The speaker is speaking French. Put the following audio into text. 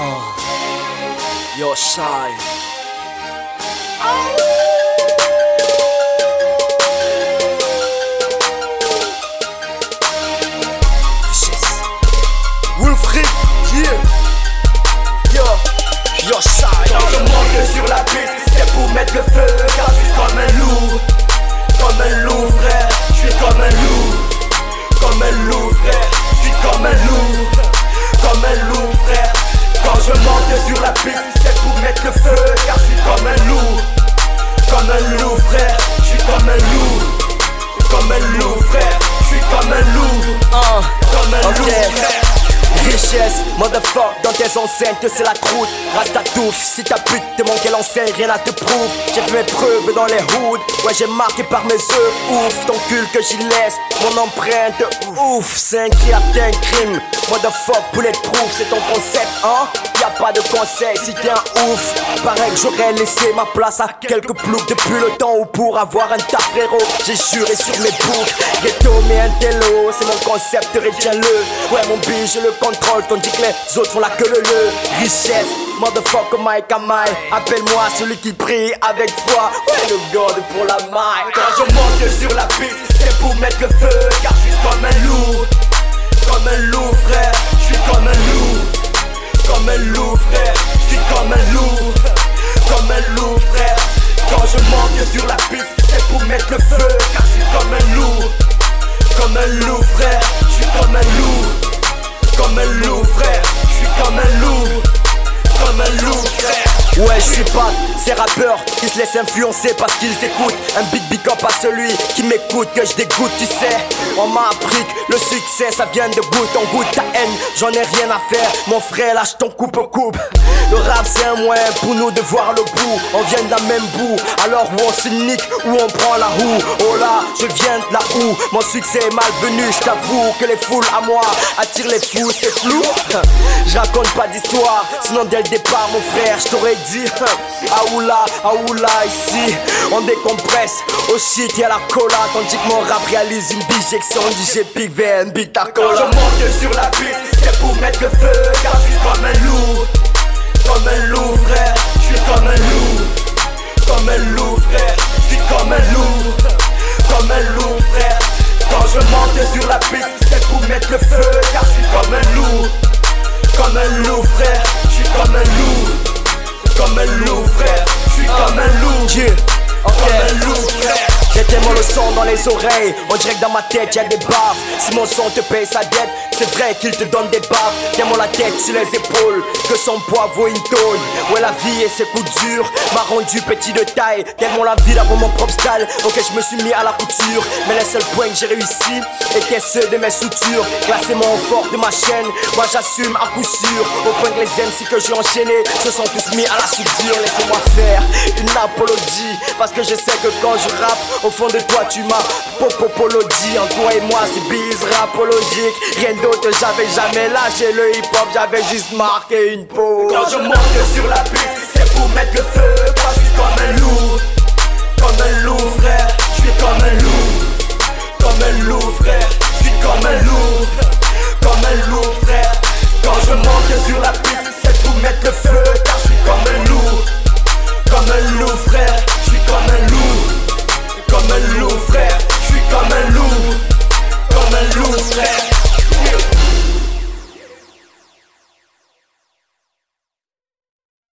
Yo, shy. Wolfric, yeah. Yo, yo, shy. Quand je monte sur la piste, c'est pour mettre le feu Car je suis comme un loup Comme un loup frère, je suis comme un loup Comme un loup frère, je suis comme un loup B17 pour mettre le feu Car je suis comme un loup Comme un loup frère Je suis comme un loup Comme un loup frère Je suis comme un loup uh, Comme un loup frère Richesse, motherfuck, dans tes enseignes, que c'est la croûte. Rasta touffe, si ta pute te manque l'enseigne, rien à te prouve. J'ai fait mes preuves dans les hoods, ouais, j'ai marqué par mes œufs. Ouf, ton cul que j'y laisse, mon empreinte, ouf. C'est un qui atteint crime, motherfuck, poulet de trouve, c'est ton concept, hein? Pas de conseil si t'es un ouf. Pareil que j'aurais laissé ma place à quelques ploucs depuis le temps où pour avoir un tas frérot, j'ai juré sur mes boucles. Ghetto, mais un télo, c'est mon concept, retiens-le. Ouais, mon bille, je le contrôle, tandis que les autres font la queue le le. Richesse, motherfucker, Mike Amai. Appelle-moi celui qui prie avec foi. Ouais, le god pour la maille. Quand je monte sur la piste, c'est pour mettre le feu Car je suis comme un loup loup frère. Quand je monte sur la piste, c'est pour mettre le feu Car je suis comme un loup. Comme un loup frère, je suis comme un se laissent influencer parce qu'ils écoutent un big big up à celui qui m'écoute, que je dégoûte, tu sais. On m'a appris que le succès ça vient de goutte en goutte, ta haine, j'en ai rien à faire. Mon frère, lâche ton coupe au coupe. Le rap c'est un moyen pour nous de voir le bout. On vient de la même bout, alors où on se nique, où on prend la roue. Oh là, je viens de là où mon succès est malvenu, je t'avoue que les foules à moi attirent les fous, c'est flou. Je raconte pas d'histoire, sinon dès le départ, mon frère, je t'aurais dit Aoula, aoula, ici. On décompresse. Au shit et à la cola. Tandis que mon rap réalise une bijection. DJ Big VN, Big Quand je monte sur la piste, c'est pour mettre le feu Car je suis comme un loup. Comme un loup frère, je suis comme un loup. Comme un loup frère, je suis comme un loup. Comme un loup frère. Quand je monte sur la piste, c'est pour mettre le feu Car je suis comme un loup. Comme un loup frère, je suis comme un loup. Comme un loup frère, Ka me lu Ka me lu J'ai tellement le son dans les oreilles, on dirait que dans ma tête y'a des baffes. Si mon son te paye sa dette, c'est vrai qu'il te donne des baffes. Tellement la tête sur les épaules, que son poids vaut une tonne. Ouais, la vie et ses coups durs m'a rendu petit de taille. Tellement la ville avant mon propre style, ok, je me suis mis à la couture. Mais les seuls points que j'ai réussi étaient ceux de mes soutures. Classement fort de ma chaîne, moi j'assume à coup sûr. Au point que les MC que j'ai enchaînés se sont tous mis à la soudure. Laissez-moi faire une apologie, parce que je sais que quand je rappe, au fond de toi tu m'as popopologie. En toi et moi c'est bise rapologique. Rien d'autre, j'avais jamais lâché le hip hop, j'avais juste marqué une pause. Quand je monte sur la piste, c'est pour mettre le feu je suis comme un loup Comme un loup frère, je suis comme un loup Comme un loup frère, je suis comme un loup Comme un loup frère Quand je monte sur la piste, c'est pour mettre le feu